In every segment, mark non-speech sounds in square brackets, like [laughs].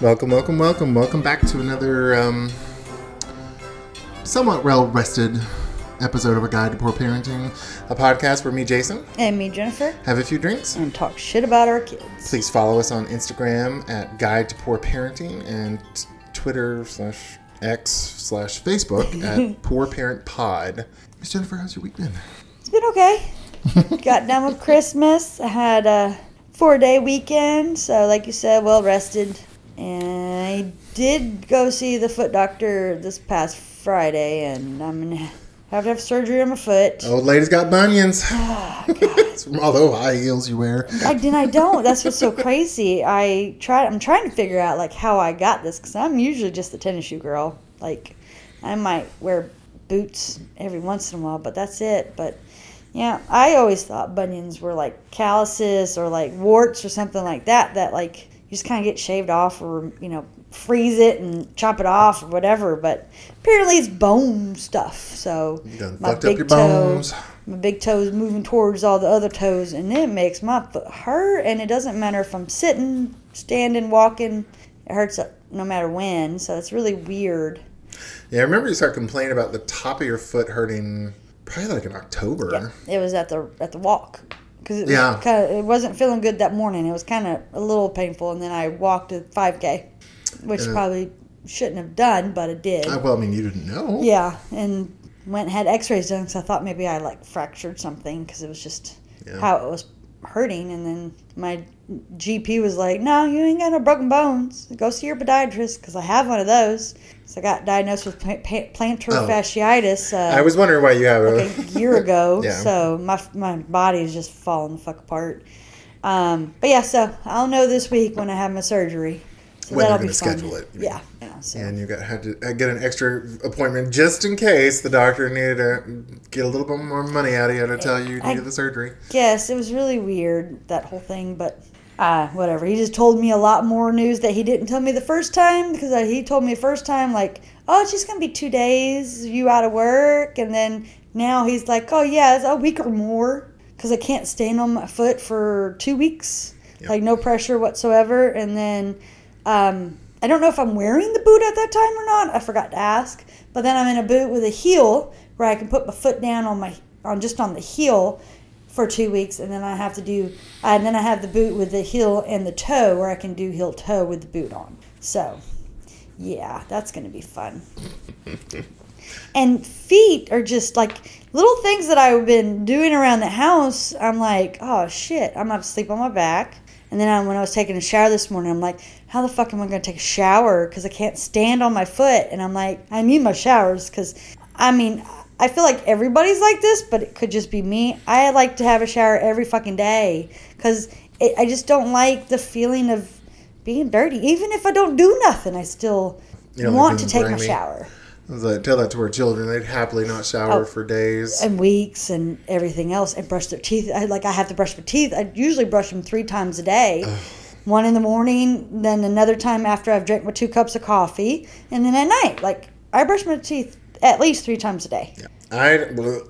Welcome, welcome, welcome, welcome back to another um, somewhat well rested episode of A Guide to Poor Parenting, a podcast where me, Jason, And me, Jennifer, have a few drinks. and talk shit about our kids. Please follow us on Instagram at Guide to Poor Parenting and Twitter slash X slash Facebook [laughs] at Poor Parent Pod. Miss Jennifer, how's your week been? It's been okay. [laughs] Got done with Christmas. I had a four day weekend, so like you said, well rested. And I did go see the foot doctor this past Friday, and I'm gonna have to have surgery on my foot. Old lady's got bunions. Ah, [sighs] it's [laughs] from all those high heels you wear. I did. I don't. That's what's so crazy. I tried. I'm trying to figure out like how I got this because I'm usually just the tennis shoe girl. Like, I might wear boots every once in a while, but that's it. But yeah, I always thought bunions were like calluses or like warts or something like that. That like you just kind of get shaved off or you know freeze it and chop it off or whatever. But apparently it's bone stuff. So You my fucked up big your toe- bones. my big toes moving towards all the other toes and it makes my foot hurt and it doesn't matter if i'm sitting standing walking it hurts uh, no matter when so it's really weird Yeah, I remember you started complaining about the top of your foot hurting probably like in October. yeah, it was at the at the walk because it, Yeah. kinda, it wasn't feeling good that morning it was kind of a little painful and then i walked a 5k which Uh, probably shouldn't have done but it did Uh, well, I mean, you didn't know. yeah and went and had x-rays done because i thought maybe i like fractured something because it was just Yeah. how it was hurting and then my gp was like no you ain't got no broken bones go see your podiatrist because i have one of those so i got diagnosed with plantar Oh. fasciitis uh, I was wondering why you have a. like a year [laughs] ago Yeah. so my, my body is just falling the fuck apart um, but yeah so i'll know this week when i have my surgery so When be gonna fun. schedule it, yeah, yeah so. and you got had to uh, get an extra appointment just in case the doctor needed to get a little bit more money out of you to tell you you needed the surgery. Yes, it was really weird that whole thing, but uh, whatever. He just told me a lot more news that he didn't tell me the first time because uh, he told me the first time like, oh, it's just gonna be two days, you out of work, and then now he's like, oh yeah, it's a week or more because I can't stand on my foot for two weeks, Yep. like no pressure whatsoever, and then. Um, I don't know if I'm wearing the boot at that time or not. I forgot to ask. But then I'm in a boot with a heel where I can put my foot down on my on just on the heel for two weeks, and then I have to do, uh, and then I have the boot with the heel and the toe, where I can do heel toe with the boot on. So, yeah, that's gonna be fun. [laughs] and feet are just like little things that I've been doing around the house. I'm like, oh shit, I'm gonna sleep on my back. And then I, when I was taking a shower this morning, I'm like, how the fuck am I gonna take a shower? Because I can't stand on my foot. And I'm like, I need my showers because, I mean, I feel like everybody's like this, but it could just be me. I like to have a shower every fucking day because I just don't like the feeling of being dirty. Even if I don't do nothing, I still want to take my grimy. shower. I like, tell that to our children. They'd happily not shower Oh. for days. and weeks and everything else and brush their teeth. I, like I have to brush my teeth. I usually brush them three times a day. One in the morning, then another time after I've drank my two cups of coffee, and then at night. Like I brush my teeth at least three times a day. I,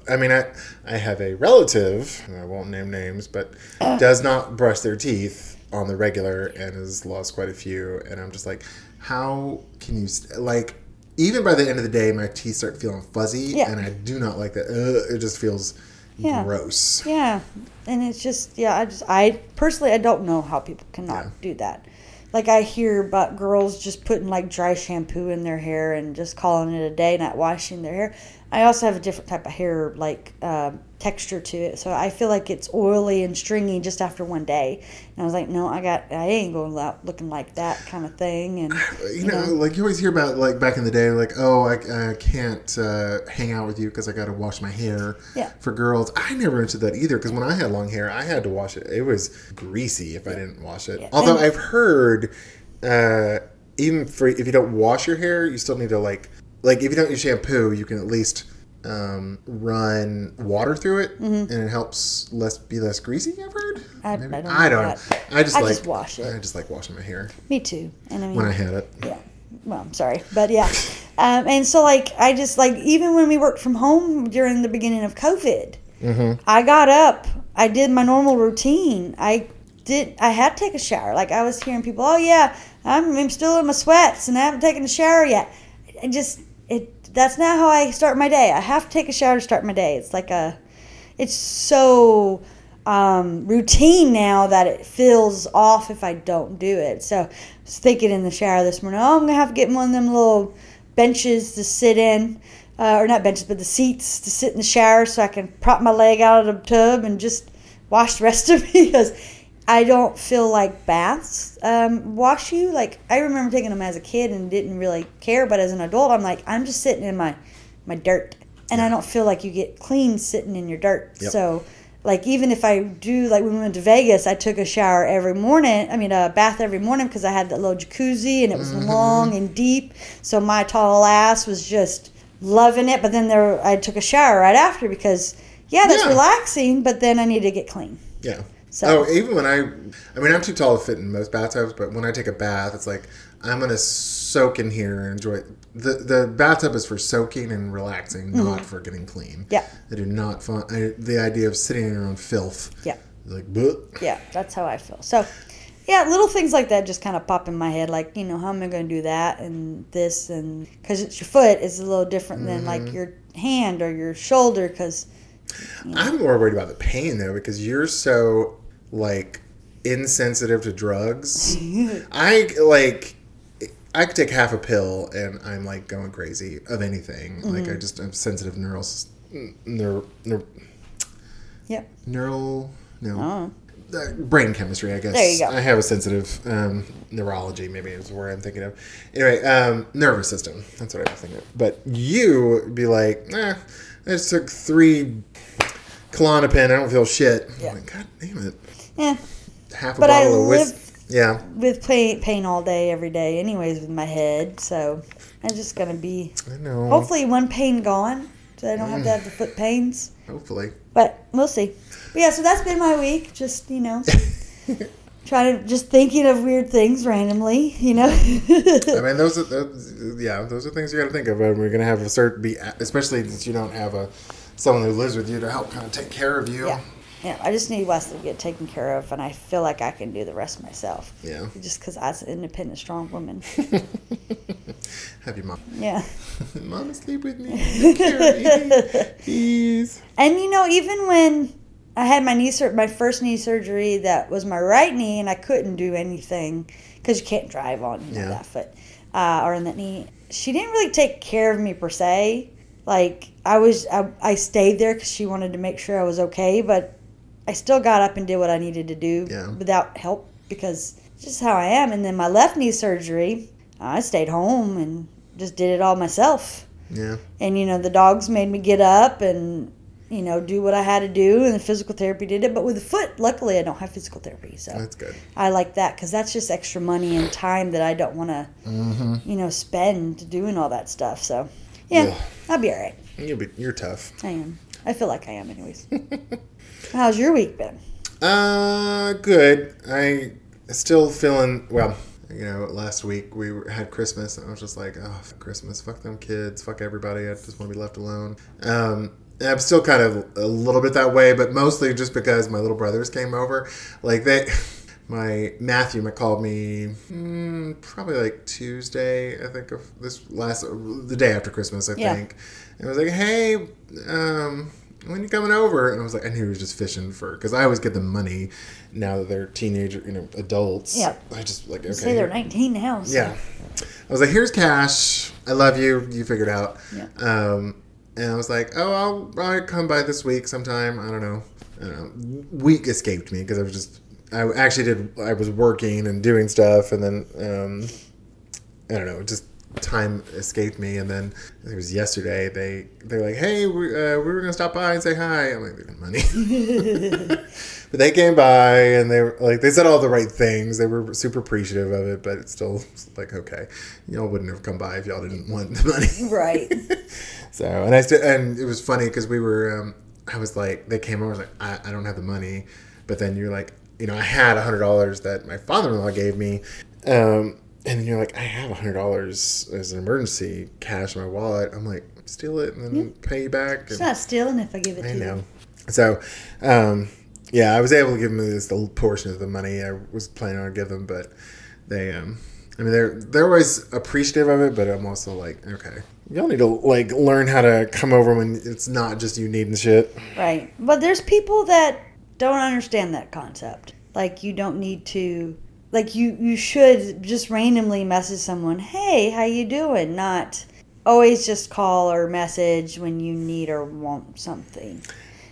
I mean, I, I have a relative, I won't name names, but [clears throat] does not brush their teeth on the regular and has lost quite a few. And I'm just like, how can you, st- like, even by the end of the day, my teeth start feeling fuzzy, Yeah. and I do not like that. Ugh, it just feels Yeah. gross. Yeah, and it's just yeah. I just I personally I don't know how people cannot Yeah. do that. Like I hear about girls just putting like dry shampoo in their hair and just calling it a day, not washing their hair. I also have a different type of hair like uh, texture to it, so I feel like it's oily and stringy just after one day. And I was like, no, I got I ain't going out looking like that kind of thing. And [sighs] You know, like you always hear about, like back in the day, like, oh, I, I can't uh, hang out with you because I got to wash my hair. Yeah. For girls, I never understood that either because when I had long hair, I had to wash it. It was greasy if I didn't wash it. Yeah. Although And- I've heard, uh, even for if you don't wash your hair, you still need to like, like if you don't use shampoo, you can at least um, run water through it, and it helps less be less greasy. I've heard. Mm-hmm. I- I don't I know don't know. I just I like just wash it. I just like washing my hair me too. And I mean, when I had it. yeah well i'm sorry but yeah [laughs] um, and so like i just like even when we worked from home during the beginning of covid i got up i did my normal routine i did i had to take a shower like i was hearing people oh yeah I'm, I'm still in my sweats and I haven't taken a shower yet. I just it that's not how I start my day. I have to take a shower to start my day. It's like a it's so um, routine now that it feels off if I don't do it. So I was thinking in the shower this morning, oh, I'm gonna have to get one of them little benches to sit in, uh, or not benches, but the seats to sit in the shower so I can prop my leg out of the tub and just wash the rest of [laughs] me because I don't feel like baths um, wash you. Like I remember taking them as a kid and didn't really care, but as an adult, I'm like I'm just sitting in my my dirt, and I don't feel like you get clean sitting in your dirt. Yep. So like even if I do like when we went to Vegas, I took a shower every morning. I mean a bath every morning because I had that little jacuzzi and it was long and deep. So my tall ass was just loving it. But then there I took a shower right after because yeah, that's Yeah. relaxing. But then I need to get clean. Yeah. So- oh, even when I, I mean, I'm too tall to fit in most bathtubs, but when I take a bath, it's like I'm gonna soak in here and enjoy. It. the The bathtub is for soaking and relaxing, not for getting clean. Mm-hmm. Yeah. I do not find I, the idea of sitting in your own filth. Yeah. Like, bleh. Yeah, that's how I feel. So, yeah, little things like that just kind of pop in my head. Like, you know, how am I going to do that and this? And because it's your foot, it's a little different than like your hand or your shoulder. Because, I'm more worried about the pain though because you're so like insensitive to drugs. [laughs] I like I could take half a pill and I'm like going crazy of anything. Like Mm-hmm. I just I'm sensitive neural neur, neur, yeah. neural no Oh, uh, brain chemistry. I guess There you go. I have a sensitive um, neurology. Maybe is where I'm thinking of. Anyway, um, nervous system. That's what I was thinking. of. But you would be like, nah, I just took three Klonopin. I don't feel shit. Yeah. like, God damn it. Yeah. Half a But I of whis- live- Yeah, With pain, pain all day, every day, anyways, with my head. So, I'm just going to be I know. hopefully one pain gone so I don't have to mm. have the foot pains. Hopefully. But we'll see. But yeah, so that's been my week. Just, you know, [laughs] trying to just thinking of weird things randomly, you know. [laughs] I mean, those are those, yeah, those are things you got to think of. And we're gonna have a certain be, especially since you don't have a someone who lives with you to help kind of take care of you. yeah. Yeah, I just need Wesley to get taken care of, and I feel like I can do the rest myself. Yeah. Just because I was an independent, strong woman. [laughs] have your mom. Yeah. [laughs] Mama, sleep with me. Take care of me. Please. And you know, even when I had my knee sur- my first knee surgery, that was my right knee, and I couldn't do anything because you can't drive on you know, Yeah. that foot uh, or in that knee. She didn't really take care of me per se. Like I was, I, I stayed there because she wanted to make sure I was okay, but I still got up and did what I needed to do Yeah. without help because just how I am. And then my left knee surgery, I stayed home and just did it all myself Yeah. and you know the dogs made me get up and you know do what i had to do and the physical therapy did it but with the foot luckily i don't have physical therapy so That's good. i like that because that's just extra money and time that i don't want to Mm-hmm. you know spend doing all that stuff so yeah Yeah. i'll be all right You'll be, you're tough. i am i feel like i am anyways [laughs] how's your week been Uh, good. I still feeling well. You know, last week we had Christmas, and I was just like, "Oh, fuck Christmas! Fuck them kids! Fuck everybody! I just want to be left alone." Um, I'm still kind of a little bit that way, but mostly just because my little brothers came over. Like they, [laughs] my Matthew called me mm, probably like Tuesday, I think of this last the day after Christmas, I Yeah. think. And I was like, "Hey, um, when you coming over?" And I was like, I knew he was just fishing for because I always get the money now that they're teenager, you know, adults. Yeah. I just like okay. say they're 19 now so. Yeah. I was like, here's cash. I love you. You figured out. Yeah. Um, and I was like, oh, I'll, I'll come by this week sometime. I don't know. I don't know. Week escaped me because I was just, I actually did, I was working and doing stuff. And then, um, I don't know, just time escaped me. And then it was yesterday. They, they're like, hey, we, uh, we were to stop by and say hi. I'm like, they got money. [laughs] But they came by and they were like they said all the right things. They were super appreciative of it, but it's still like okay, y'all wouldn't have come by if y'all didn't want the money. right [laughs] so and I st- and it was funny because we were um, I was like they came over I was like I, I don't have the money, but then you're like you know I had a hundred dollars that my father-in-law gave me, um, and you're like I have a hundred dollars as an emergency cash in my wallet. I'm like steal it and then pay you back. it's And, not stealing if i give it to I you know. So, um, yeah, I was able to give them this the portion of the money I was planning on giving them, but they, um, I mean, they're they're always appreciative of it, but I'm also like, okay, y'all need to like learn how to come over when it's not just you needing shit. Right. But there's people that don't understand that concept. Like you don't need to like you you should just randomly message someone, "Hey, how you doing?" Not always just call or message when you need or want something.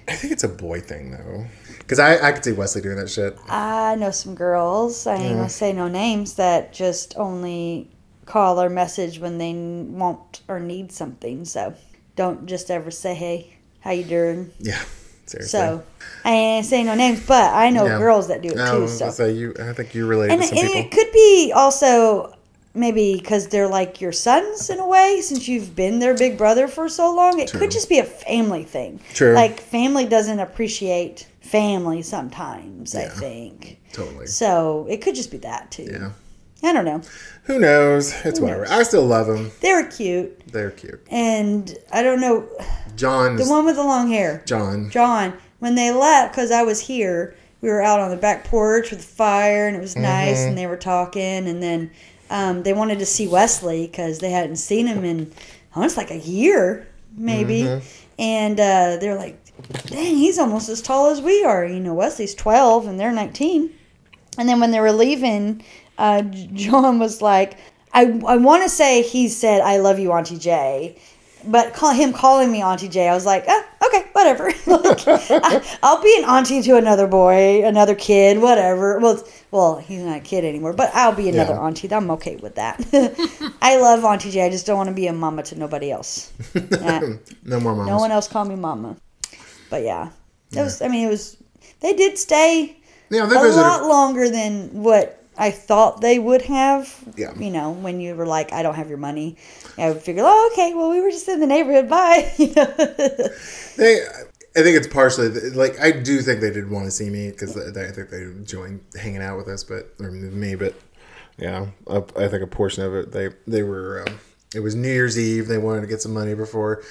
I think it's a boy thing though, because I I could see Wesley doing that shit. I know some girls, I ain't gonna say no names, that just only call or message when they want or need something. So don't just ever say, "Hey, how you doing?" Yeah, seriously. So I ain't saying no names, but I know Yeah. girls that do it too. So say you. I think you related and, to some and people. it could be also maybe because they're like your sons in a way since you've been their big brother for so long it True. could just be a family thing True. like family doesn't appreciate family sometimes i think Totally. so it could just be that too Yeah. i don't know Who knows? It's whatever. knows? I still love them. They're cute They're cute. and i don't know John. the is- one with the long hair John. John, when they left, because I was here, we were out on the back porch with the fire, and it was nice, Mm-hmm. and they were talking, and then um, they wanted to see Wesley because they hadn't seen him in, almost like a year, maybe, Mm-hmm. and uh, they're like, "Dang, he's almost as tall as we are." You know, Wesley's twelve, and they're nineteen. And then when they were leaving, uh, John was like, I, I want to say he said, I love you, Auntie J. But call him calling me Auntie J, I was like, ah, okay, whatever. [laughs] like, I, I'll be an auntie to another boy, another kid, whatever. Well, well, he's not a kid anymore, but I'll be another Yeah. auntie. I'm okay with that. [laughs] I love Auntie J. I just don't want to be a mama to nobody else. [laughs] Yeah. No more moms. No one else call me mama. But yeah, it was. I mean, it was. They did stay yeah, they a visited. lot longer than what I thought they would have. Yeah. You know, when you were like, I don't have your money, I would figure, oh, okay, well, we were just in the neighborhood. Bye. [laughs] You know? They, I think it's partially like I do think they did want to see me because I think they enjoyed hanging out with us, but or me, but yeah, I, I think a portion of it they they were. Um, it was New Year's Eve. They wanted to get some money before.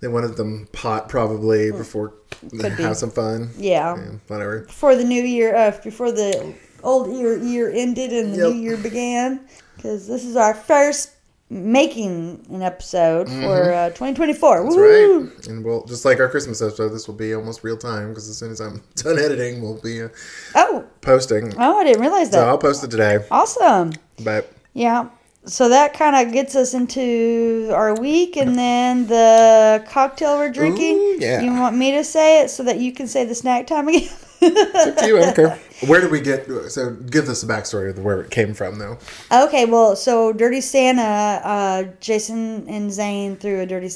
They wanted them pot probably before Could be. have some fun. yeah. Yeah, whatever. Before the new year, uh, before the old year year ended and the Yep. new year began, because this is our first making an episode for uh, 2024. Mm-hmm. That's Woo! right. And we'll just like our Christmas episode, this will be almost real time because as soon as I'm [laughs] done editing, we'll be uh, Oh, posting. oh, I didn't realize that. So. I'll post it today. Awesome. But Yeah. So that kind of gets us into our week, and then the cocktail we're drinking. Ooh, yeah. You want me to say it so that you can say the snack time again? up to you, I don't care. [laughs] Where did we get? So give us the backstory of where it came from, though. Okay, well, so Dirty Santa, uh, Jason and Zane threw a dirty,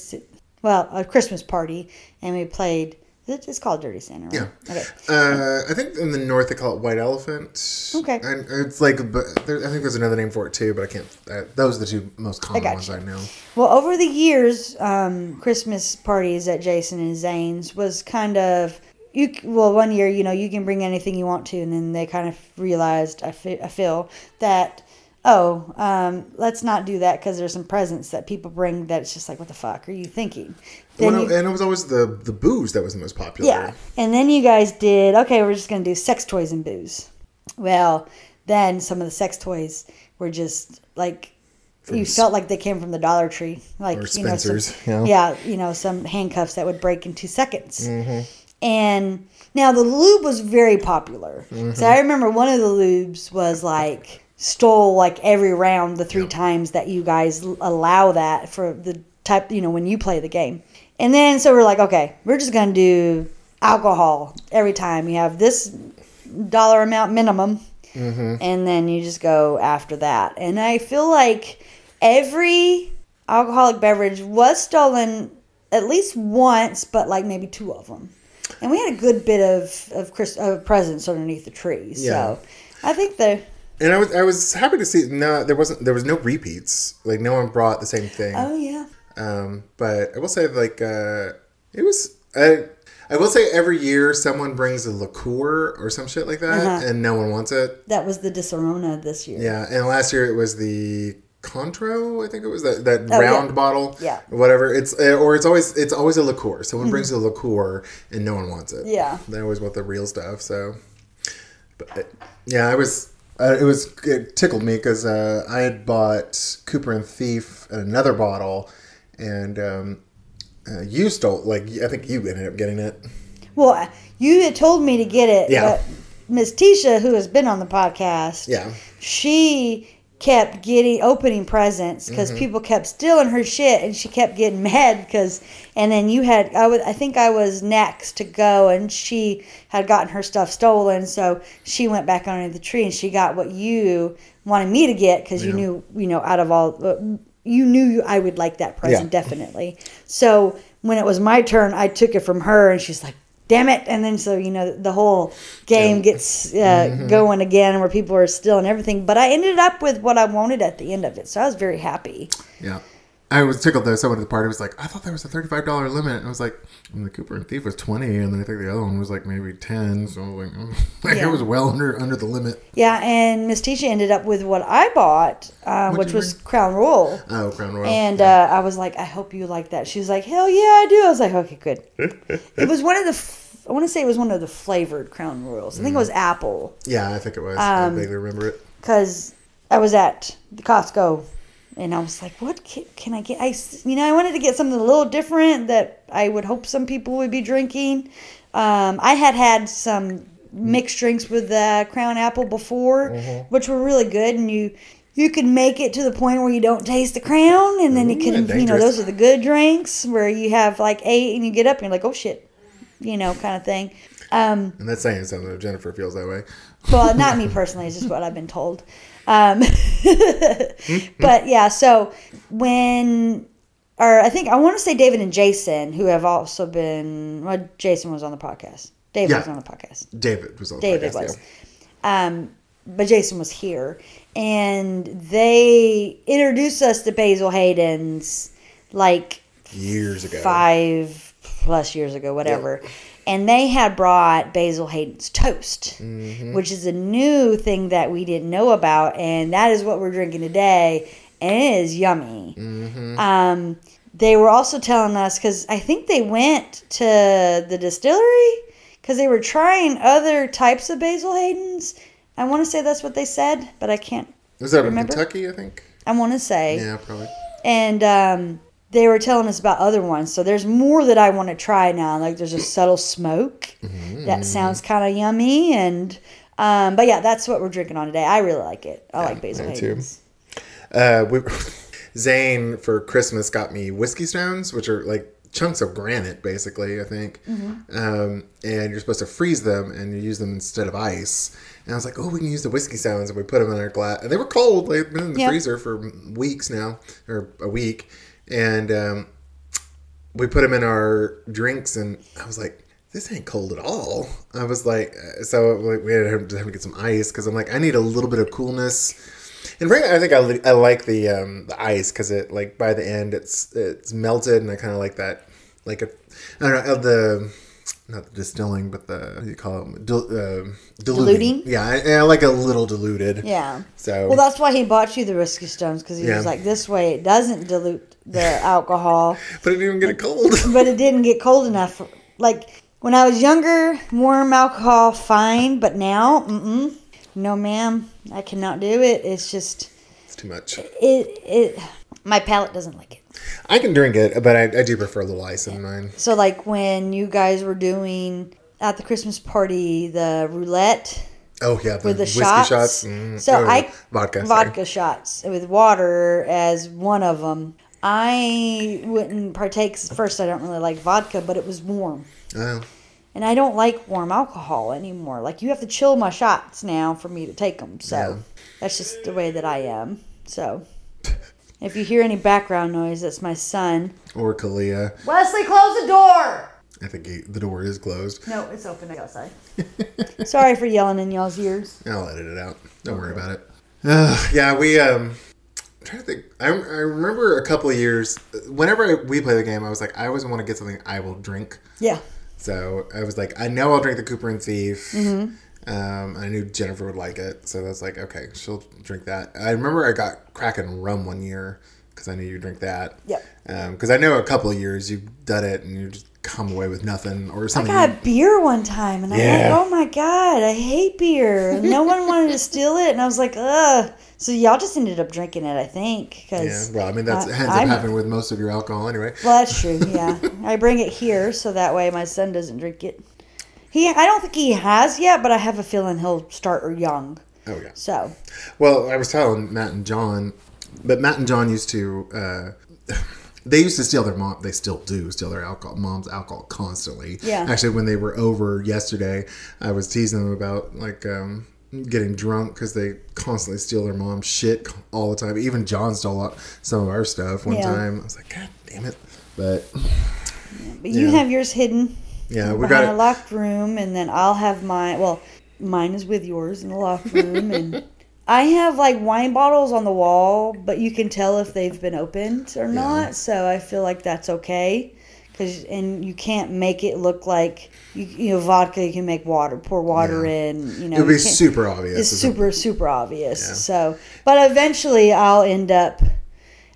well, a Christmas party, and we played. It's called Dirty Santa, right? Yeah. Okay. Uh, I think in the north they call it white elephant. Okay. And it's like, but there, I think there's another name for it too, but I can't. Uh, those are the two most common got ones you. I know. Well, over the years, um, Christmas parties at Jason and Zane's was kind of you. Well, one year, you know, you can bring anything you want to, and then they kind of realized, I, feel that. Oh, um, let's not do that because there's some presents that people bring that it's just like, what the fuck are you thinking? Then Well, you- and it was always the the booze that was the most popular. yeah. And then you guys did, okay, we're just going to do sex toys and booze. Well, then some of the sex toys were just like, you felt like they came from the Dollar Tree. Like, Or you know, some, Spencer's, yeah. yeah, you know, some handcuffs that would break in two seconds. Mm-hmm. And now the lube was very popular. Mm-hmm. So I remember one of the lubes was like, stole like every round the three times that you guys allow that for the type, you know, when you play the game. And then so we're like, okay, we're just going to do alcohol every time. You have this dollar amount minimum, and then you just go after that. And I feel like every alcoholic beverage was stolen at least once, but like maybe two of them. And we had a good bit of of, Chris, of presents underneath the tree. Yeah. So I think the And I was I was happy to see no there wasn't there was no repeats like no one brought the same thing. oh yeah Um, but I will say, like, uh, it was. I, I will say every year someone brings a liqueur or some shit like that, Uh-huh. and no one wants it. that was the Disaronno this year. Yeah, and last year it was the Contro. I think it was that that Oh, yeah. round bottle. Yeah. whatever. It's uh, or it's always it's always a liqueur. Someone brings a liqueur and no one wants it. Yeah. they always want the real stuff. So, but uh, yeah, I was uh, it was it tickled me because uh, I had bought Cooper and Thief another bottle, and um, uh, you stole like I think you ended up getting it. Well, you had told me to get it. Yeah. Miss Tisha, who has been on the podcast, Yeah, she kept getting opening presents because Mm-hmm. people kept stealing her shit and she kept getting [laughs] mad because and then you had I would I think I was next to go and she had gotten her stuff stolen so she went back under the tree and she got what you wanted me to get because you knew you know out of all uh, you knew I would like that present Yeah. definitely so when it was my turn I took it from her and she's like damn it and then so you know the whole game gets uh, going again where people are still and everything but i ended up with what i wanted at the end of it so i was very happy yeah. I was tickled though. Someone at the party was like, "I thought there was a thirty-five dollar limit." And I was like, and "The Cooper and Thief was twenty, and then I think the other one was like maybe ten." So I was like, oh. [laughs] like Yeah. it was well under under the limit. yeah and miss tisha ended up with what i bought uh, which was crown royal Oh, Crown Royal. and uh, i was like i hope you like that she was like hell yeah i do i was like okay good [laughs] it was one of the i want to say it was one of the flavored crown royals i think it was apple yeah, I think it was. Um, I vaguely remember it. because I was at the Costco and I was like, what can, can I get? I, s- you know, I wanted to get something a little different that I would hope some people would be drinking. Um, I had had some mixed drinks with uh, Crown Apple before, which were really good, and you you can make it to the point where you don't taste the Crown, and then you Ooh, can, you know, dangerous. those are the good drinks where you have like eight, and you get up and you're like, oh shit, you know, kind of thing. Um, And that's saying something. if Jennifer feels that way. well, not me personally. It's just what I've been told. Um, [laughs] but yeah, so when, or I think I want to say David and Jason, who have also been. Well, Jason was on the podcast. David Yeah. was on the podcast. David was on. The David podcast, was. yeah. Um, but Jason was here, and they introduced us to Basil Hayden's like years ago. five plus years ago, whatever. And they had brought Basil Hayden's toast, which is a new thing that we didn't know about, and that is what we're drinking today, and it is yummy. Um, they were also telling us because I think they went to the distillery because they were trying other types of Basil Hayden's. I want to say that's what they said, but I can't. Was that in Remember? Kentucky? I think. I want to say Yeah, probably. and um, they were telling us about other ones. So there's more that I want to try now. Like there's a subtle smoke Mm-hmm. that sounds kind of yummy, and um, but yeah, that's what we're drinking on today. I really like it. I like Basil me too. Uh, we, [laughs] Zane for Christmas got me whiskey stones, which are like chunks of granite, basically. I think, Mm-hmm. um, and you're supposed to freeze them and you use them instead of ice. And I was like, oh, we can use the whiskey stones, and we put them in our glass. And they were cold; they've been in the Yeah. freezer for weeks now, or a week. And um, we put them in our drinks, and I was like, this ain't cold at all. I was like, uh, so we had to have to get some ice because I'm like, I need a little bit of coolness. And frankly, I think I, I like the um, the ice because it like by the end it's it's melted and I kind of like that like a I don't know the not the distilling but the what do you call it Dil- uh, diluting. Diluting? Yeah, I, I like a little diluted. Yeah. So Well, that's why he bought you the whiskey stones because he Yeah. was like, this way it doesn't dilute the [laughs] alcohol, but it didn't even get it cold. [laughs] but it didn't get cold enough. Like when I was younger, warm alcohol fine, but now, mm-mm, no, ma'am, I cannot do it. It's just it's too much. it it my palate doesn't like it. I can drink it, but I, I do prefer a little ice in mine. So like when you guys were doing at the Christmas party the roulette Oh yeah, with the whiskey shots. Mm, So oh, I vodka sorry. vodka shots with water as one of them. I wouldn't partake. 'cause First, I don't really like vodka, but it was warm, Oh, and I don't like warm alcohol anymore. Like you have to chill my shots now for me to take them. So Yeah. that's just the way that I am. So [laughs] if you hear any background noise, that's my son. or Kalia. Wesley, close the door. I think he, the door is closed. No, it's open I go outside. [laughs] Sorry for yelling in y'all's ears. I'll edit it out. Don't worry about it. Uh, yeah, we. Um, I'm trying to think. I, I remember a couple of years. Whenever we play the game, I was like, I always want to get something I will drink. Yeah. So I was like, I know I'll drink the Cooper and Thief. Mm-hmm. Um, I knew Jennifer would like it, so that's like, okay, she'll drink that. I remember I got Kraken rum one year because I knew you drink that. Yeah. Because I know a couple of years you've done it and you just come away with nothing or something. I got beer one time, and I'm Yeah. like, oh my god, I hate beer. No one wanted to steal it, and I was like, ugh. So y'all just ended up drinking it, I think. Cause yeah, well, I mean that's I- ends up I'm- happening with most of your alcohol anyway. Well, that's true. Yeah, I bring it here so that way my son doesn't drink it. He, I don't think he has yet, but I have a feeling he'll start young. Oh yeah. So Well, I was telling Matt and John, but Matt and John used to. Uh, [laughs] they used to steal their mom. They still do steal their alcohol, mom's alcohol constantly. Yeah. Actually, when they were over yesterday, I was teasing them about like um, getting drunk because they constantly steal their mom's shit all the time. Even John stole some of our stuff one Yeah. time. I was like, God damn it! But But you Yeah. have yours hidden yeah, we got a locked room, and then I'll have my well, mine is with yours in the locked room, and [laughs] I have like wine bottles on the wall, but you can tell if they've been opened or not. So I feel like that's okay, because and you can't make it look like you, you know vodka. You can make water, pour water Yeah. in. You know, It would be super obvious. It's super super obvious. Yeah. So, but eventually I'll end up.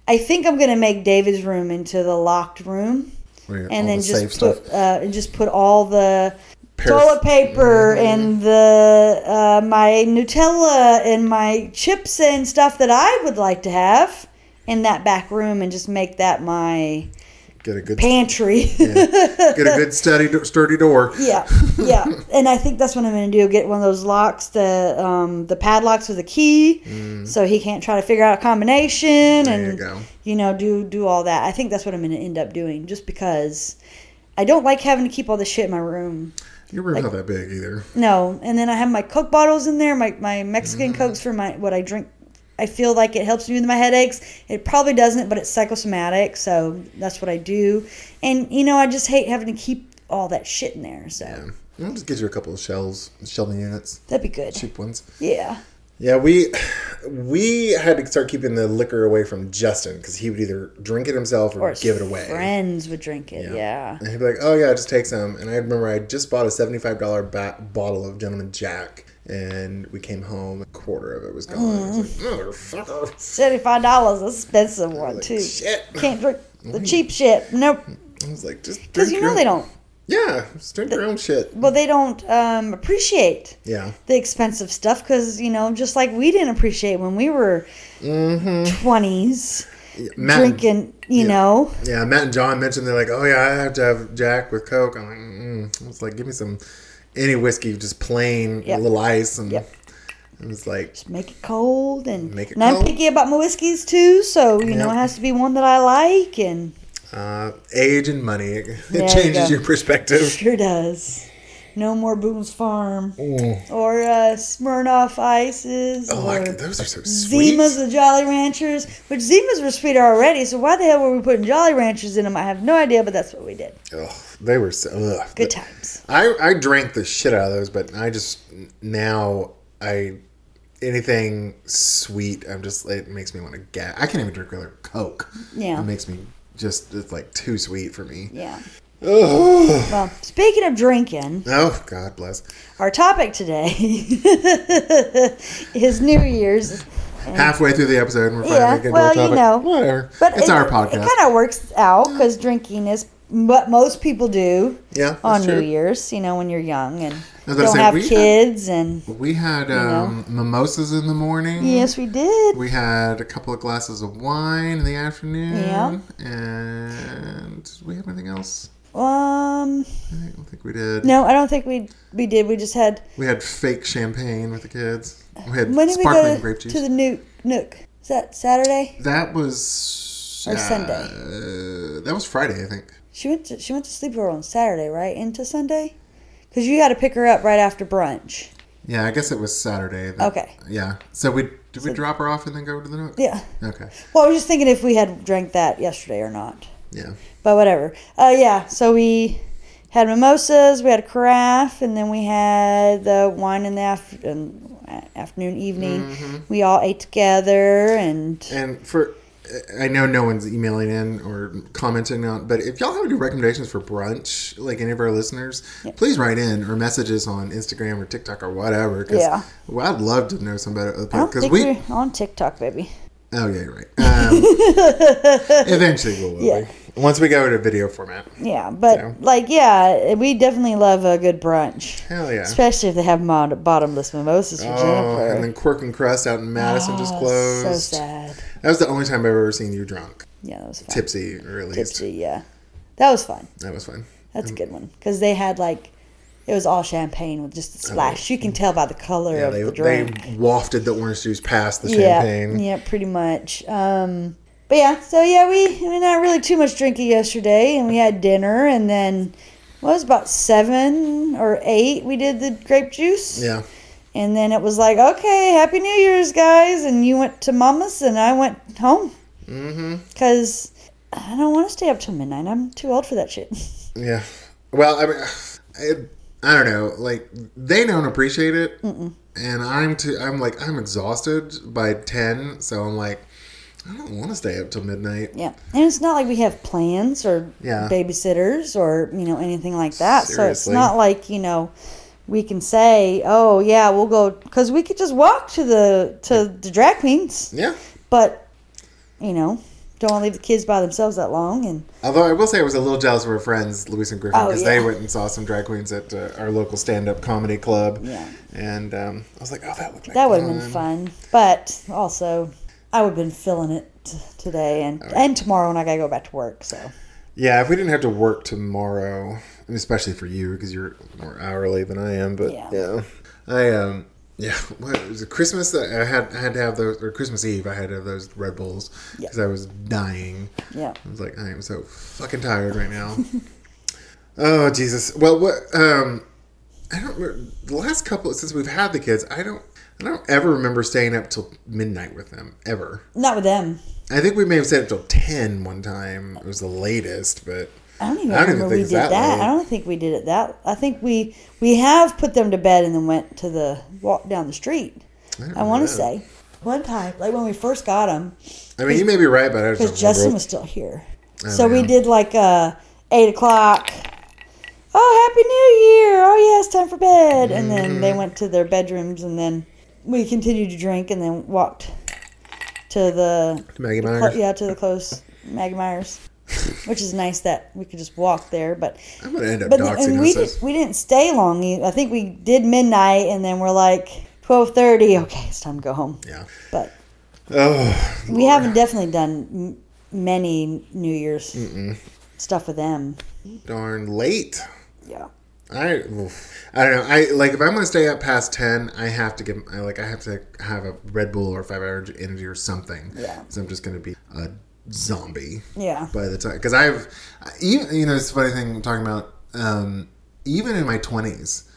I think I'm gonna make David's room into the locked room where and then the just put uh, and just put all the Paraf- toilet paper Mm-hmm. and the uh, my Nutella and my chips and stuff that I would like to have in that back room and just make that my Get a good pantry. get a good [laughs] steady sturdy door. yeah, yeah, and I think that's what I'm going to do. Get one of those locks, the um, the padlocks with a key, so he can't try to figure out a combination Mm. There you and go. you know do do all that. I think that's what I'm going to end up doing, just because I don't like having to keep all this shit in my room. Your room's not that big either. No, and then I have my Coke bottles in there, my my Mexican Mm-hmm. Cokes for my what I drink. I feel like it helps me with my headaches. It probably doesn't, but it's psychosomatic, so that's what I do. And you know, I just hate having to keep all that shit in there. So Yeah. I'll just get you a couple of shelves, shelving units, that'd be good. cheap ones. Yeah. Yeah, we we had to start keeping the liquor away from Justin because he would either drink it himself or, Or give it away. Friends would drink it. Yeah. And he'd be like, "Oh yeah, just take some." And I remember I just bought a seventy-five dollar ba- bottle of Gentleman Jack, and we came home, a quarter of it was gone. I was Mm. like, "Motherfucker!" Seventy-five dollars, expensive one Like, too. shit. Can't drink [laughs] the cheap shit. Nope. I was like, "Just Because you know they don't. Yeah, just drink your own shit. Well, they don't um, appreciate Yeah, the expensive stuff because you know, just like we didn't appreciate when we were Mm-hmm. 20s Matt, drinking. You yeah. know. Yeah, Matt and John mentioned they're like, "Oh yeah, I have to have Jack with Coke." I'm like, mm. I was like, "Give me some any whiskey, just plain, Yep. a little ice." And Yep. it was like, Make it cold and Make it and I'm picky about my whiskeys too, so you know it has to be one that I like and uh, age and money. [laughs] It There changes go. your perspective. sure does. No more Boone's Farm Mm. or uh, Smirnoff Ices Oh, or those are so sweet. Zimas the Jolly Ranchers, which Zimas were sweeter already. So why the hell were we putting Jolly Ranchers in them? I have no idea, but that's what we did. Ugh, they were so. Ugh. Good times. I I drank the shit out of those, but I just now I anything sweet. I'm just it makes me want to gag. I can't even drink regular Coke. Yeah. it makes me just it's like too sweet for me. Yeah. Well, speaking of drinking, Oh God bless. our topic today [laughs] is New Year's. Halfway through the episode, and we're finally Yeah, getting well, to you the topic. know, Whatever. But it's it, our podcast. It kind of works out because drinking is what most people do yeah, on true. New Year's. You know, when you're young and don't say, have we had- kids, and We had um, mimosas in the morning. yes, we did. We had a couple of glasses of wine in the afternoon. Yeah. And we have anything else? Um, I don't think we did. no, I don't think we we did. We just had. We had fake champagne with the kids. We had When did we sparkling go to, grape juice. to the Nook? Nook. Is that Saturday? that was Or Sunday? uh, that was Friday, I think. She went to she went to sleepover on Saturday, right? Into Sunday, because you had to pick her up right after brunch. Yeah, I guess it was Saturday. that- Okay. Yeah. So we did we drop her off and then go to the Nook? Yeah. Okay. Well, I was just thinking if we had drank that yesterday or not. Yeah. But whatever. Uh, yeah. So we had mimosas, we had a carafe, and then we had the wine in the after, afternoon, evening. Mm-hmm. We all ate together, and And for I know no one's emailing in or commenting on, but if y'all have any recommendations for brunch, like any of our listeners, please write in or message us on Instagram or TikTok or whatever. Cause, Yeah. Well, I'd love to know some better I don't because think we. are on TikTok, baby. Oh yeah, you're right. Um, [laughs] eventually we'll. Yeah. be. Once we go to video format. Yeah, but So. like, yeah, we definitely love a good brunch, Hell yeah. especially if they have mod- bottomless mimosas for Oh, Jennifer. and then Quirk and Crust out in Madison just Oh, closed. So sad. That was the only time I've ever seen you drunk. Yeah, that was fun. Tipsy, least. Tipsy, yeah, that was fun. That was fun. That's a good one because they had like it was all champagne with just a splash. You can tell by the color Oh. Yeah, of they, the drink. they wafted the orange juice past the yeah, champagne. yeah, pretty much. Um, but yeah, so yeah, we I mean not really too much drinking yesterday, and we had dinner, and then what was about seven or eight we did the grape juice, Yeah. and then it was like okay, Happy New Year's, guys, and you went to Mama's, and I went home Mm-hmm. because I don't want to stay up till midnight. I'm too old for that shit. [laughs] Yeah. Well, I mean, I, I don't know. Like they don't appreciate it, and I'm too. I'm like I'm exhausted by ten, so I'm like I don't want to stay up till midnight. Yeah, and it's not like we have plans or Yeah. babysitters or you know anything like that. So it's not like you know we can say, "Oh yeah, we'll go," because we could just walk to the to the drag queens. Yeah. But you know, don't want to leave the kids by themselves that long. And Although I will say I was a little jealous of our friends Luis and Griffin Oh, because they went and saw some drag queens at uh, our local stand-up comedy club. Yeah. And um, I was like, oh, that looked like that would have been fun. But also, I would have been feeling it t- today and and tomorrow when I gotta go back to work. So Yeah, if we didn't have to work tomorrow, especially for you because you're more hourly than I am, but Yeah. yeah, I um yeah, [laughs] what was it Christmas? that I had I had to have those or Christmas Eve. I had to have those Red Bulls Yeah. because I was dying. yeah, I was like, I am so fucking tired right now. [laughs] oh Jesus! Well, what um, I don't remember the last couple since we've had the kids. I don't. I don't ever remember staying up till midnight with them ever. not with them. I think we may have stayed up till 10 one time. It was the latest, but I don't even I don't even remember think we did that that. I don't think we did it that. I think we we have put them to bed and then went to the walk down the street. I want to say one time, like when we first got them, I mean, you may be right, but I because Justin was still here. Oh, so we did like uh, eight o'clock. Oh, happy New Year! Oh yeah, it's time for bed. And then Mm-hmm. they went to their bedrooms, and then we continued to drink, and then walked to the Maggie Cl- Myers. yeah to the close Maggie Myers, which is nice that we could just walk there. But I'm gonna end up but doxing and we did, we didn't stay long. I think we did midnight, and then we're like twelve thirty. Okay, it's time to go home. Yeah. But Oh, we haven't definitely done m- many New Year's stuff with them. darn late. Yeah. I. I don't know. I like if I'm gonna stay up past ten, I have to get. I like I have to have a Red Bull or five hour energy or something. Yeah. Because I'm just gonna be a zombie. Yeah. by the time because I've you, you know it's a funny thing I'm talking about um, even in my 20s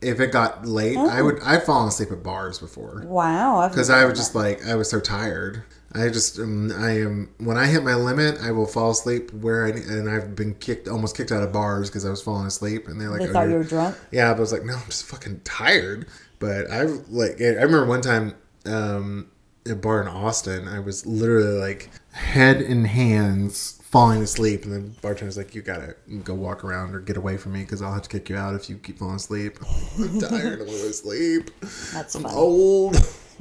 if it got late I would I've fallen asleep at bars before Wow. Because I was just like I was so tired I just um, I am when I hit my limit I will fall asleep where I and I've been kicked almost kicked out of bars because I was falling asleep and they're like they "Oh, thought you were drunk. yeah, but I was like, no, I'm just fucking tired. But I've like, I remember one time, um, at a bar in Austin, I was literally like head in hands falling asleep, and the bartender's like, you gotta go walk around or get away from me because I'll have to kick you out if you keep falling asleep. [laughs] I'm tired. I'm going to sleep. That's I'm fun. old.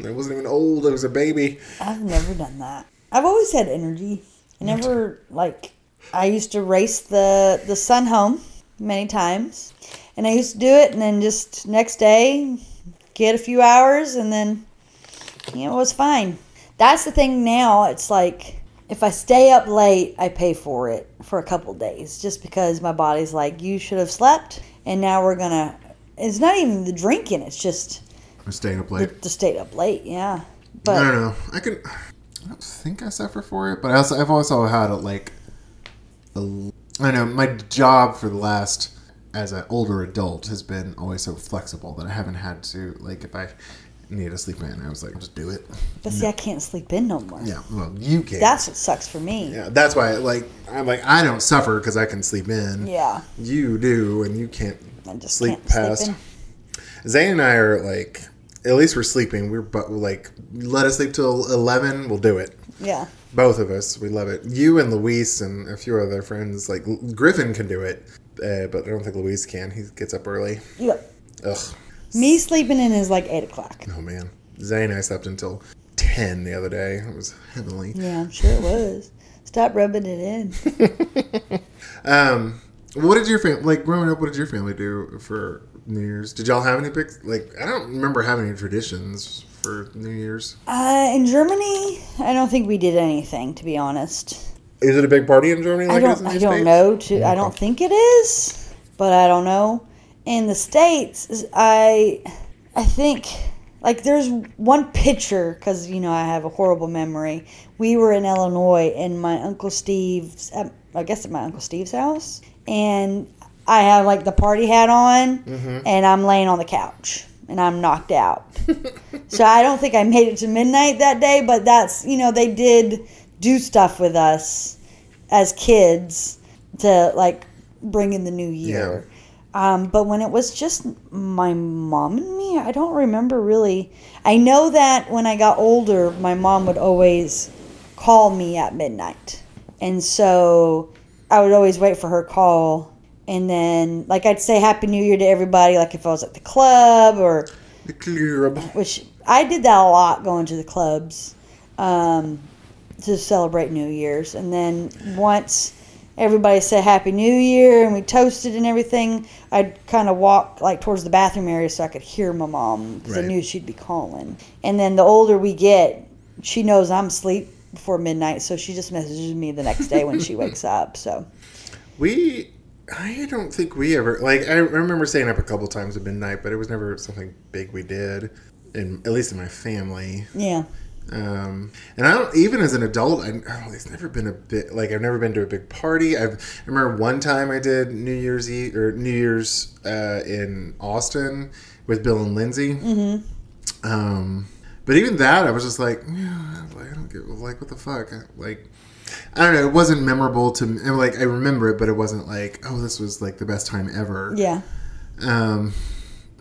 I wasn't even old. I was a baby. I've never done that. I've always had energy. I never like. I used to race the the sun home many times, and I used to do it, and then just next day get a few hours, and then you know it was fine. That's the thing now. It's like if I stay up late, I pay for it for a couple days, just because my body's like, you should have slept, and now we're gonna. It's not even the drinking. It's just Staying up late. the stayed up late. Yeah, But I don't know. I can. I don't think I suffer for it, but I also I've also had a, like, a, I don't know. My job for the last as an older adult has been always so flexible that I haven't had to like if I need to sleep in, I was like just do it. but see, I can't sleep in no more. Yeah, well you can. That's what sucks for me. yeah, that's why like I'm like I don't suffer because I can sleep in. Yeah, You do, and you can't I just sleep can't past. sleep Zane and I are like, at least we're sleeping. We're but like, let us sleep till eleven. We'll do it. Yeah, Both of us, we love it. You and Luis and a few other friends, like Griffin can do it, uh, but I don't think Luis can. He gets up early. yeah. Ugh. Me sleeping in is like eight o'clock. Oh man. Zane and I slept until ten the other day. It was heavenly. Yeah, I'm sure it was. Stop rubbing it in. [laughs] Um, what did your family like growing up? What did your family do for New Year's? Did y'all have any big like? I don't remember having any traditions for New Year's. Uh, in Germany, I don't think we did anything, to be honest. Is it a big party in Germany? Like I don't. I don't States? know. To I don't think it is, but I don't know. In the states, I, I think like there's one picture because you know I have a horrible memory. We were in Illinois, and my uncle Steve's. At, I guess at my uncle Steve's house, and I have like the party hat on, and I'm laying on the couch, and I'm knocked out. [laughs] so I don't think I made it to midnight that day, but that's you know they did do stuff with us as kids to like bring in the new year. Um, but when it was just my mom and me, I don't remember really. I know that when I got older, my mom would always call me at midnight. And so I would always wait for her call. And then, like, I'd say Happy New Year to everybody, like if I was at the club or The club. which I did that a lot going to the clubs um, to celebrate New Year's. And then once everybody said Happy New Year and we toasted and everything, I'd kind of walk like towards the bathroom area so I could hear my mom because Right. I knew she'd be calling. And then the older we get, she knows I'm asleep before midnight, so she just messages me the next day when she wakes up. So We, I don't think we ever like. I remember staying up a couple times at midnight, but it was never something big we did. In at least in my family. yeah, Um, and I don't even as an adult, I, oh, it's never been a bit like I've never been to a big party. I've, I remember one time I did New Year's Eve or New Year's uh, in Austin with Bill and Lindsay. Mm-hmm. Um, but even that, I was just like, yeah, like, I don't get like what the fuck, like. I don't know. It wasn't memorable to me. Like I remember it, but it wasn't like, oh, this was like the best time ever. yeah, Um,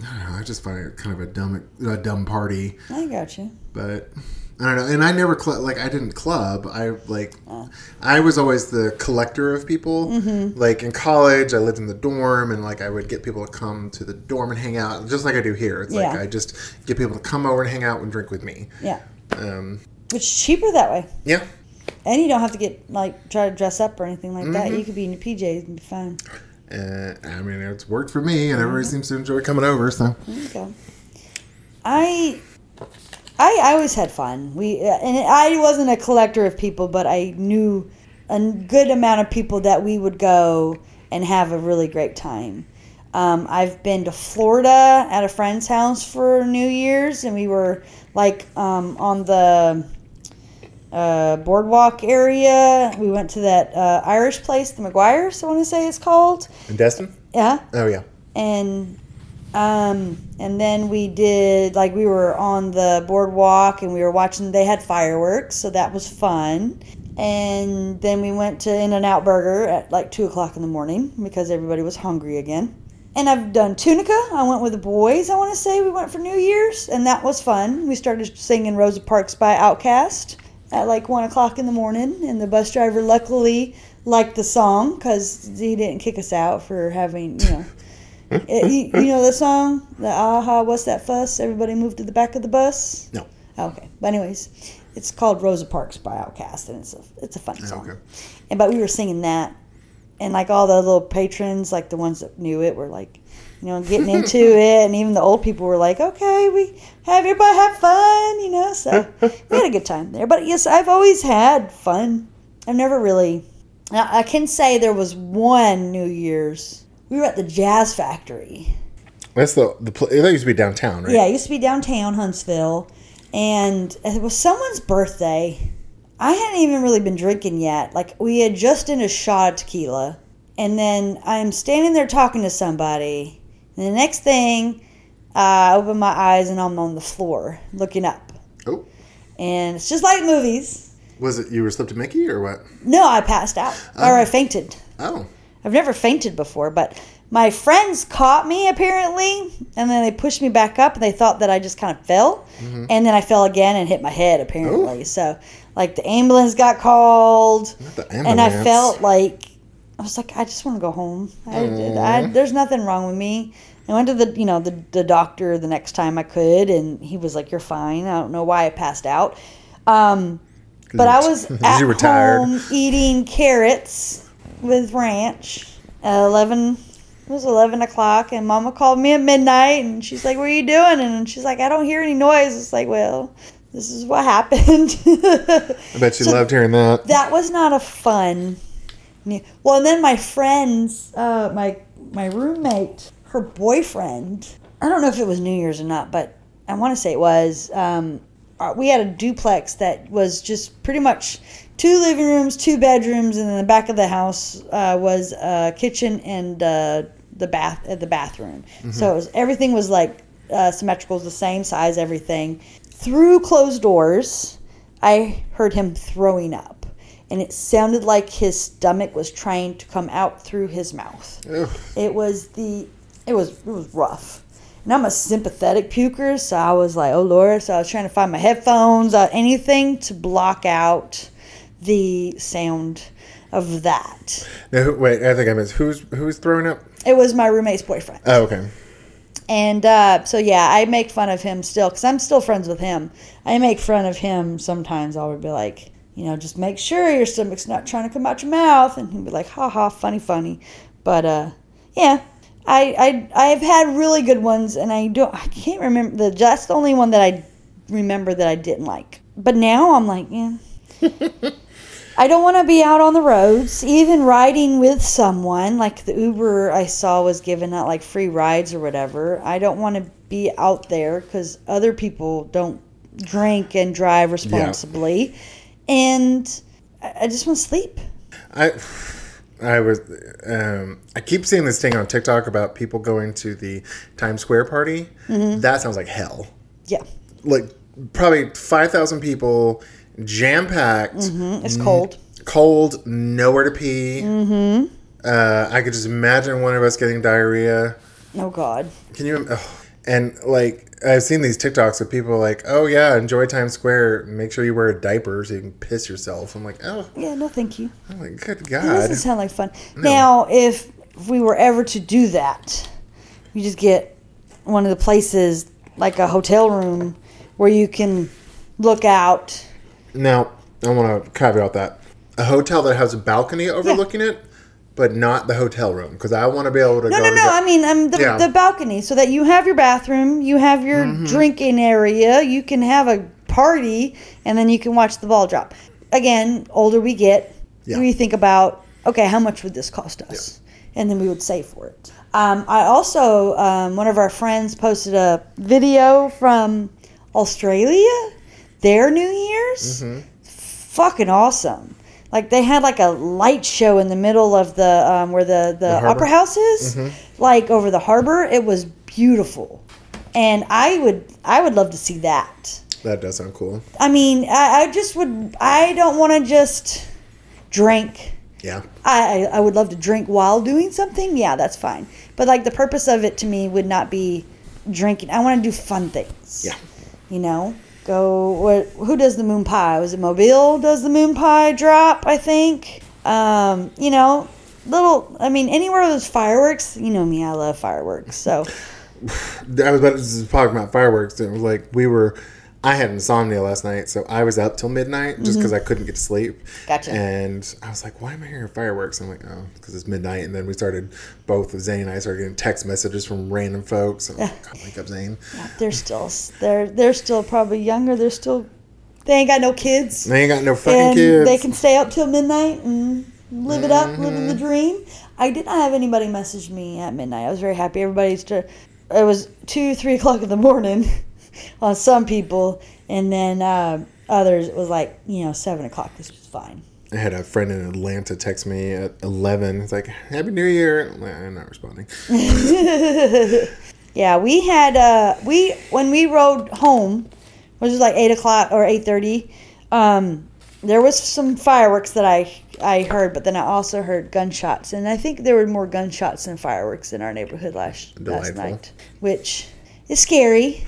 I don't know. I just find it kind of a dumb, a dumb party I got you. but I don't know. And I never cl- like I didn't club. I like Oh. I was always the collector of people. Mm-hmm. Like in college, I lived in the dorm, and like I would get people to come to the dorm and hang out, just like I do here. It's like Yeah. I just get people to come over and hang out and drink with me. Yeah, Um, which is cheaper that way. yeah, And you don't have to get like try to dress up or anything like that. Mm-hmm. You could be in your PJs and be fine. uh, I mean it's worked for me, and everybody seems to enjoy coming over. So There you go. I, I, I always had fun. We and I wasn't a collector of people, but I knew a good amount of people that we would go and have a really great time. Um, I've been to Florida at a friend's house for New Year's, and we were like um, on the uh, boardwalk area. We went to that uh, Irish place, the McGuire's, I want to say it's called. in Destin, Yeah. Oh yeah, and um and then we did like we were on the boardwalk and we were watching they had fireworks so that was fun. And then we went to In-N-Out Burger at like two o'clock in the morning because everybody was hungry again. And i've done tunica. I went with the boys i want to say. We went for new year's and that was fun. We started singing rosa parks by Outkast at like one o'clock in the morning and the bus driver luckily liked the song because he didn't kick us out for having you know it, [laughs] eh, you, you know the song, the aha, what's that fuss? Everybody moved to the back of the bus. no, Okay, but anyways, it's called Rosa Parks by Outkast, and it's a it's a fun oh, song. okay. And but we were singing that, and like all the little patrons, like the ones that knew it, were like, you know, getting into [laughs] it, and even the old people were like, okay, we have everybody have fun, you know. So we had a good time there. But yes, I've always had fun. I've never really. I can say there was one New Year's. We were at the Jazz Factory. that's the the pl- that used to be downtown, right? Yeah, it used to be downtown Huntsville, and it was someone's birthday. I hadn't even really been drinking yet. Like we had just done a shot of tequila, and then I'm standing there talking to somebody, and the next thing, uh, I open my eyes and I'm on the floor looking up, Oh, and it's just like movies. was it you were slipped a Mickey or what? No, I passed out. Or I fainted. Oh, I've never fainted before, but my friends caught me apparently, and then they pushed me back up, and they thought that I just kind of fell, and then I fell again and hit my head apparently. So, like the ambulance got called, not the and I felt like I was like, I just want to go home. I, I, there's nothing wrong with me. I went to the you know the the doctor the next time I could, and he was like, "You're fine." I don't know why I passed out. Um, But I was [laughs] You at were tired. home eating carrots with ranch. At Eleven. It was eleven o'clock, and Mama called me at midnight, and she's like, "What are you doing?" And she's like, "I don't hear any noise." It's like, well, this is what happened. [laughs] I bet you So loved hearing that. that was not a fun. Well, and then my friends, uh, my my roommate, her boyfriend. I don't know if it was New Year's or not, but I want to say it was. Um, uh, we had a duplex that was just pretty much two living rooms, two bedrooms, and in the back of the house uh, was a kitchen and uh, the bath uh, the bathroom. So it was everything was like uh, symmetrical, the same size, everything. Through closed doors, I heard him throwing up, and it sounded like his stomach was trying to come out through his mouth. Ugh. It was the it was it was rough. And I'm a sympathetic puker, so I was like, oh lord. So I was trying to find my headphones, uh, anything to block out the sound of that. Now, wait, I think I missed. Who's who's throwing up? It was my roommate's boyfriend. Oh, okay. And uh, so, yeah, I make fun of him still because I'm still friends with him. I make fun of him sometimes. I would be like, you know, just make sure your stomach's not trying to come out your mouth. And he'd be like, ha ha, funny, funny. But uh, yeah, I, I, I've had really good ones, and I don't, I can't remember. The, that's the only one that I remember that I didn't like. But now I'm like, yeah. [laughs] I don't want to be out on the roads, even riding with someone. Like the Uber I saw was giving out like free rides or whatever. I don't want to be out there because other people don't drink and drive responsibly. And I just want to sleep. I I was um, I keep seeing this thing on TikTok about people going to the Times Square party. Mm-hmm. That sounds like hell. Yeah. Like probably five thousand people, jam packed, It's cold. cold, nowhere to pee. Mm-hmm. Uh, I could just imagine one of us getting diarrhea. Oh, God. Can you? Oh. And like I've seen these TikToks of people like, oh yeah, enjoy Times Square. Make sure you wear a diaper so you can piss yourself. I'm like, oh, Yeah, no, thank you. I'm like, good God. doesn't sound like fun. Now, if, if we were ever to do that, you just get one of the places like a hotel room where you can look out. Now, I want to caveat that a hotel that has a balcony overlooking it, but not the hotel room, because I want to be able to No, go. no, no. the- I mean, um, the, Yeah. the balcony, so that you have your bathroom, you have your Mm-hmm. drinking area, you can have a party, and then you can watch the ball drop. Again, older we get, Yeah. we think about, okay, how much would this cost us? And then we would save for it. Um, I also, um, one of our friends posted a video from Australia, their New Year's. Mm-hmm. Fucking awesome. Like they had like a light show in the middle of the um, where the the, harbor? opera house is, like over the harbor. It was beautiful, and I would I would love to see that. that does sound cool. I mean, I, I just would. I don't want to just drink. Yeah. I I would love to drink while doing something. Yeah, that's fine. But like the purpose of it to me would not be drinking. I want to do fun things. Yeah. You know, go. What? Who does the moon pie? Was it Mobile? Does the moon pie drop? I think. Um, you know, little. I mean, anywhere there's fireworks. You know me. I love fireworks. So [laughs] I was about to talk about fireworks. It was like we were. I had insomnia last night, so I was up till midnight just because I couldn't get to sleep. Mm-hmm. Gotcha. And I was like, "Why am I hearing fireworks?" I'm like, "Oh, because it's midnight." And then we started. Both Zane and I started getting text messages from random folks. I'm like, [laughs] God, wake up, Zane. they're still. They're they're still probably younger. They're still. They ain't got no kids. They ain't got no fucking and kids. they can stay up till midnight and live it up, living the Mm-hmm. dream. I did not have anybody message me at midnight. I was very happy. Everybody's it was two, three o'clock in the morning [laughs] on some people, and then uh, others it was like you know seven o'clock. This was fine. I had a friend in Atlanta text me at 11. It's like, Happy New Year. I'm, not responding. [laughs] Yeah, we had uh, we when we rode home, which was like eight o'clock or eight thirty. Um, there was some fireworks that I I heard, but then I also heard gunshots, and I think there were more gunshots than fireworks in our neighborhood last last night, which is scary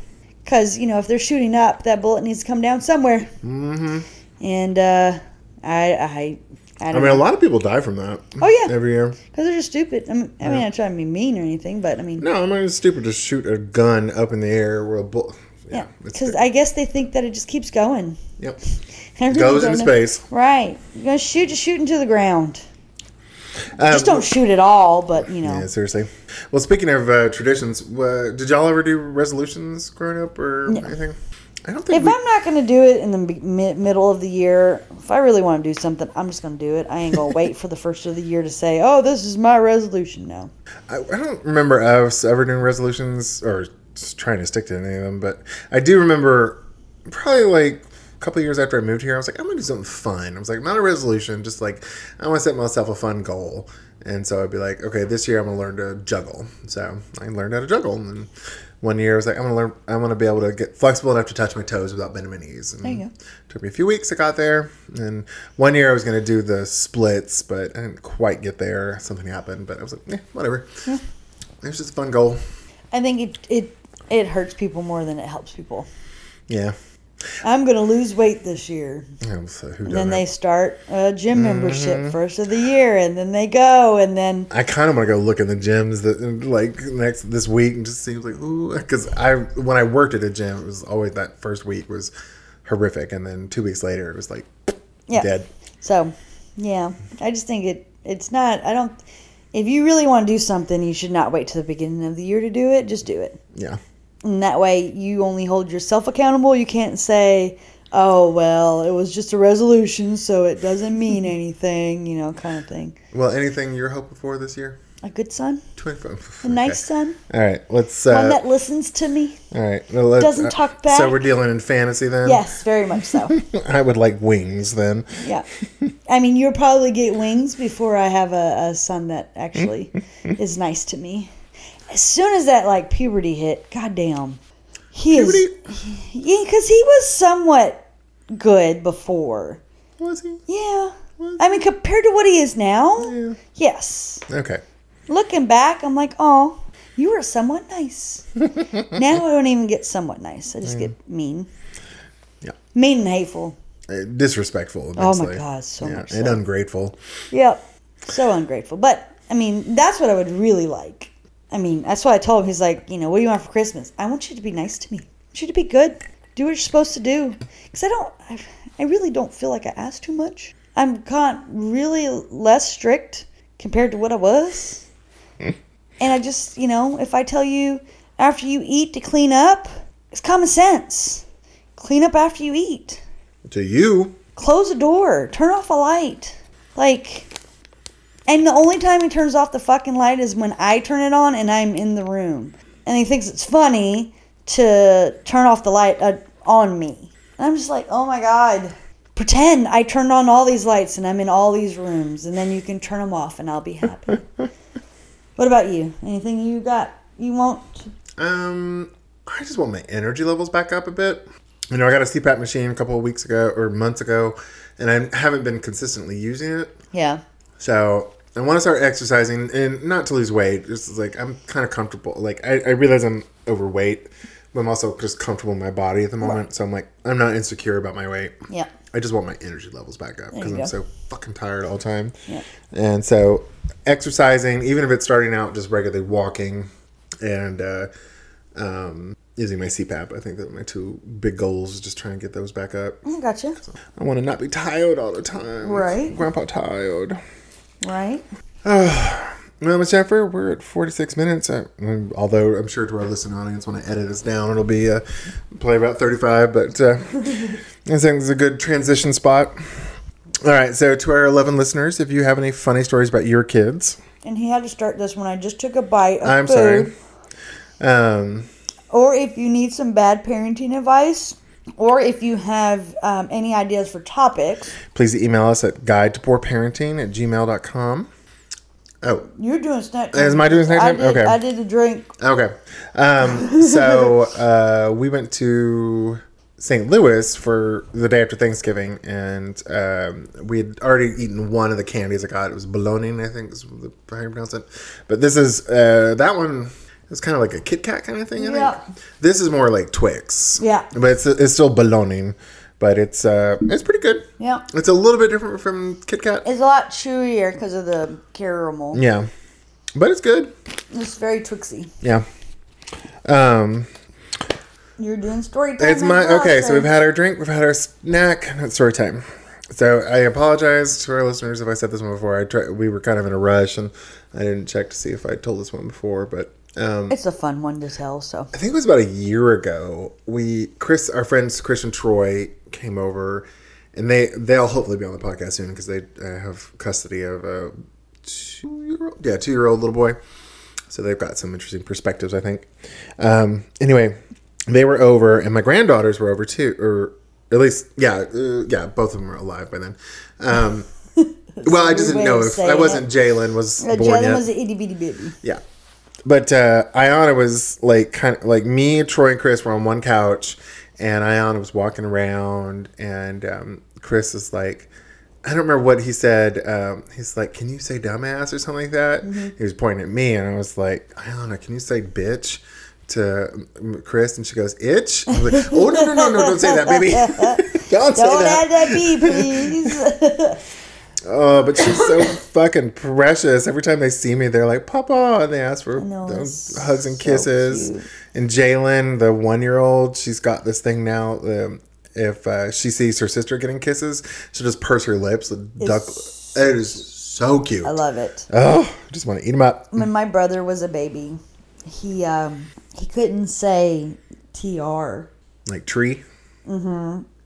because you know if they're shooting up, that bullet needs to come down somewhere, Mm-hmm. and uh, I I I I mean, a lot of people die from that. Oh, yeah. Every year. because they're just stupid. I mean, I mean, I'm trying to be mean or anything, but I mean, No, I'm not stupid to shoot a gun up in the air where a bullet. yeah, because stu- I guess they think that it just keeps going. Yep. [laughs] Really Goes into know. space. Right. You're gonna shoot, just shoot into the ground. Um, Just don't shoot at all, but you know. Yeah, seriously. Well, speaking of uh, traditions, uh, did y'all ever do resolutions growing up or anything? I don't think If we, I'm not going to do it in the mi- mi- middle of the year, if I really want to do something, I'm just going to do it. I ain't going to wait for the first of the year to say, oh, this is my resolution. No. I, I don't remember us ever doing resolutions or trying to stick to any of them, but I do remember probably like couple of years after I moved here, I was like, I'm gonna do something fun. I was like, not a resolution, just like I want to set myself a fun goal. And so I'd be like, okay, this year I'm gonna learn to juggle. So I learned how to juggle, and then one year I was like, I'm gonna learn, I want to be able to get flexible enough to touch my toes without bending my knees. And There you go. Took me a few weeks. I got there, and one year I was gonna do the splits, but I didn't quite get there. Something happened, but I was like, eh, whatever. It was just a fun goal. I think it, it, it hurts people more than it helps people. Yeah. I'm going to lose weight this year. Yeah, so then they start a gym Mm-hmm. membership first of the year, and then they go, and then I kind of want to go look in the gyms that like next this week and just seems like ooh because I when I worked at a gym it was always that first week was horrific and then two weeks later it was like yeah. dead. So, yeah, I just think it. It's not. I don't. If you really want to do something, you should not wait till the beginning of the year to do it. Just do it. Yeah, And that way you only hold yourself accountable. You can't say, oh, well, it was just a resolution, so it doesn't mean [laughs] anything, you know, kind of thing. well, anything you're hoping for this year? A good son, Twenty a nice son, All right, let's. one Uh, that listens to me. all right, well, let's, doesn't uh, talk back. So we're dealing in fantasy then. Yes, very much so. [laughs] I would like wings then. Yeah. [laughs] I mean, you'll probably get wings before I have a, a son that actually is nice to me. As soon as that, like, puberty hit, goddamn. He is. Yeah, because he was somewhat good before. Was he? Yeah. I mean, compared to what he is now, Yeah. yes. Okay. Looking back, I'm like, oh, you were somewhat nice. [laughs] now I don't even get somewhat nice. I just get mean. Yeah. Mean and hateful. Uh, disrespectful. Oh my. God, so yeah, much and so. ungrateful. Yep. So ungrateful. But, I mean, that's what I would really like. I mean, that's why I told him, he's like, you know, what do you want for Christmas? I want you to be nice to me. I want you to be good. Do what you're supposed to do. Because I don't, I, I really don't feel like I ask too much. I'm got really less strict compared to what I was. [laughs] and I just, you know, if I tell you after you eat to clean up, it's common sense. Clean up after you eat To you, close the door, turn off a light. Like, and the only time he turns off the fucking light is when I turn it on and I'm in the room. And he thinks it's funny to turn off the light uh, on me. And I'm just like, oh my God. Pretend I turned on all these lights and I'm in all these rooms, and then you can turn them off and I'll be happy. [laughs] what about you? Anything you got you want? Um, I just want my energy levels back up a bit. You know, I got a CPAP machine a couple of weeks ago or months ago, and I haven't been consistently using it. Yeah. So I want to start exercising, and not to lose weight. Just like I'm kind of comfortable. Like I, I realize I'm overweight, but I'm also just comfortable in my body at the moment. So I'm like I'm not insecure about my weight. Yeah. I just want my energy levels back up because I'm go. so fucking tired all the time. Yeah. And so exercising, even if it's starting out just regularly walking and uh, um, using my CPAP, I think that my two big goals is just trying to get those back up. I gotcha. I want to not be tired all the time. Right. Grandpa tired. Right? Uh, [sighs] Well, Miss Jennifer, we're at 46 minutes. I, although I'm sure to our listening audience, when I edit this down, it'll be uh, play about 35. But uh, [laughs] I think it's a good transition spot. All right, so to our 11 listeners, if you have any funny stories about your kids, And he had to start this when I just took a bite of I'm food. sorry. Um, Or if you need some bad parenting advice, or if you have um, any ideas for topics, please email us at guide to poor parenting at gmail.com. Oh, you're doing snack Is my doing snack I did, Okay. I did a drink. Okay. Um, so [laughs] uh, we went to St. Louis for the day after Thanksgiving, and um, we had already eaten one of the candies I got. It was bologna, I think is the, how you pronounce it. But this is uh, that one. It's kind of like a Kit Kat kind of thing. I Yeah. think this is more like Twix. Yeah. but it's it's still ballooning, but it's uh, it's pretty good. Yeah. It's a little bit different from Kit Kat. It's a lot chewier because of the caramel. Yeah, but it's good. It's very Twixy. Yeah. Um. You're doing story time. It's my well, okay. So we've had our drink, we've had our snack. It's story time. So I apologize to our listeners if I said this one before. I try, we were kind of in a rush, and I didn't check to see if I told this one before. But um, It's a fun one to tell. So I think it was about a year ago. We Chris, our friends Chris and Troy came over, and they they'll hopefully be on the podcast soon because they uh, have custody of a two year old, yeah, two year old little boy. So they've got some interesting perspectives, I think. Um, anyway, they were over, and my granddaughters were over too, or at least, yeah, uh, yeah, both of them were alive by then. Um, [laughs] well, I just didn't know if I wasn't Jalen was uh, born Jalen was an itty bitty baby. Yeah. But uh Ayana was like kind of like me, Troy, and Chris were on one couch, and Ayana was walking around, and um, Chris is like, I don't remember what he said. Um, he's like, "Can you say dumbass or something like that?" He was pointing at me, and I was like, "Ayana, can you say bitch?" To um, Chris, and she goes, "Itch." I was like, "Oh no, no, no, no! Don't say that, baby! [laughs] don't say Don't that." add that B, [laughs] please. [laughs] Oh, but she's so [laughs] fucking precious. Every time they see me, they're like, Papa, and they ask for know, hugs and so kisses. cute. And Jalen, the one year old, she's got this thing now. Um, if uh, she sees her sister getting kisses, she'll just purse her lips. and Duck. It is so cute. I love it. oh, I just want to eat them up. When my brother was a baby, he um he couldn't say tr, Like tree.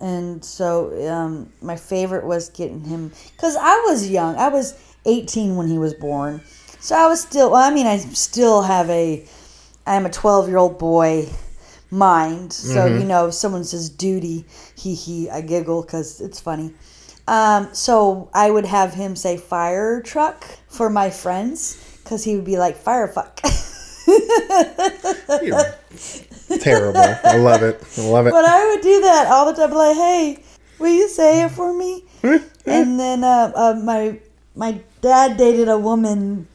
And so um my favorite was getting him because I was young. I was 18 when he was born, so I was still. Well, I mean, I still have a. I am a 12 year old boy mind. So you know, if someone says duty, he he, I giggle because it's funny. Um, so I would have him say fire truck for my friends because he would be like fire fuck. [laughs] [laughs] You're terrible. I love it. I love it. But I would do that all the time. Like, hey, will you say it for me? [laughs] and then uh, uh, my my dad dated a woman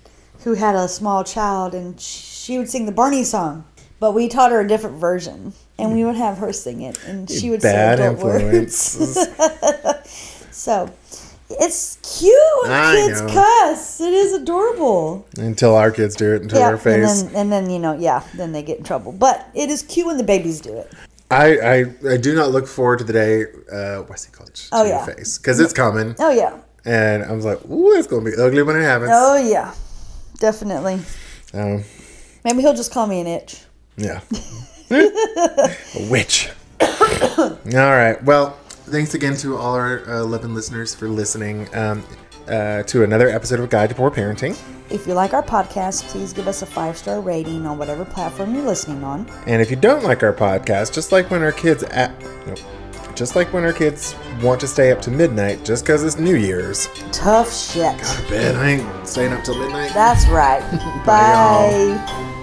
who had a small child, and she would sing the Barney song. But we taught her a different version, and we would have her sing it, and she would Bad say adult words. [laughs] So it's cute when I kids know. cuss. It is adorable. Until our kids do it into Yeah, and face. then and then you know, yeah, then they get in trouble. But it is cute when the babies do it. I, I I do not look forward to the day uh Wesley College Oh, yeah. your face because it's coming, Oh yeah. and I was like, "Ooh, it's gonna be ugly when it happens." Oh yeah, definitely. Um, Maybe he'll just call me an itch. yeah, [laughs] [laughs] a witch. [coughs] all right. Well, thanks again to all our uh, eleven listeners for listening um, uh, to another episode of Guide to Poor Parenting. If you like our podcast, please give us a five star rating on whatever platform you're listening on. And if you don't like our podcast, just like when our kids at nope, just like when our kids want to stay up to midnight just because it's New Year's. Tough shit. I bet I ain't staying up till midnight. That's right. [laughs] Bye. Bye.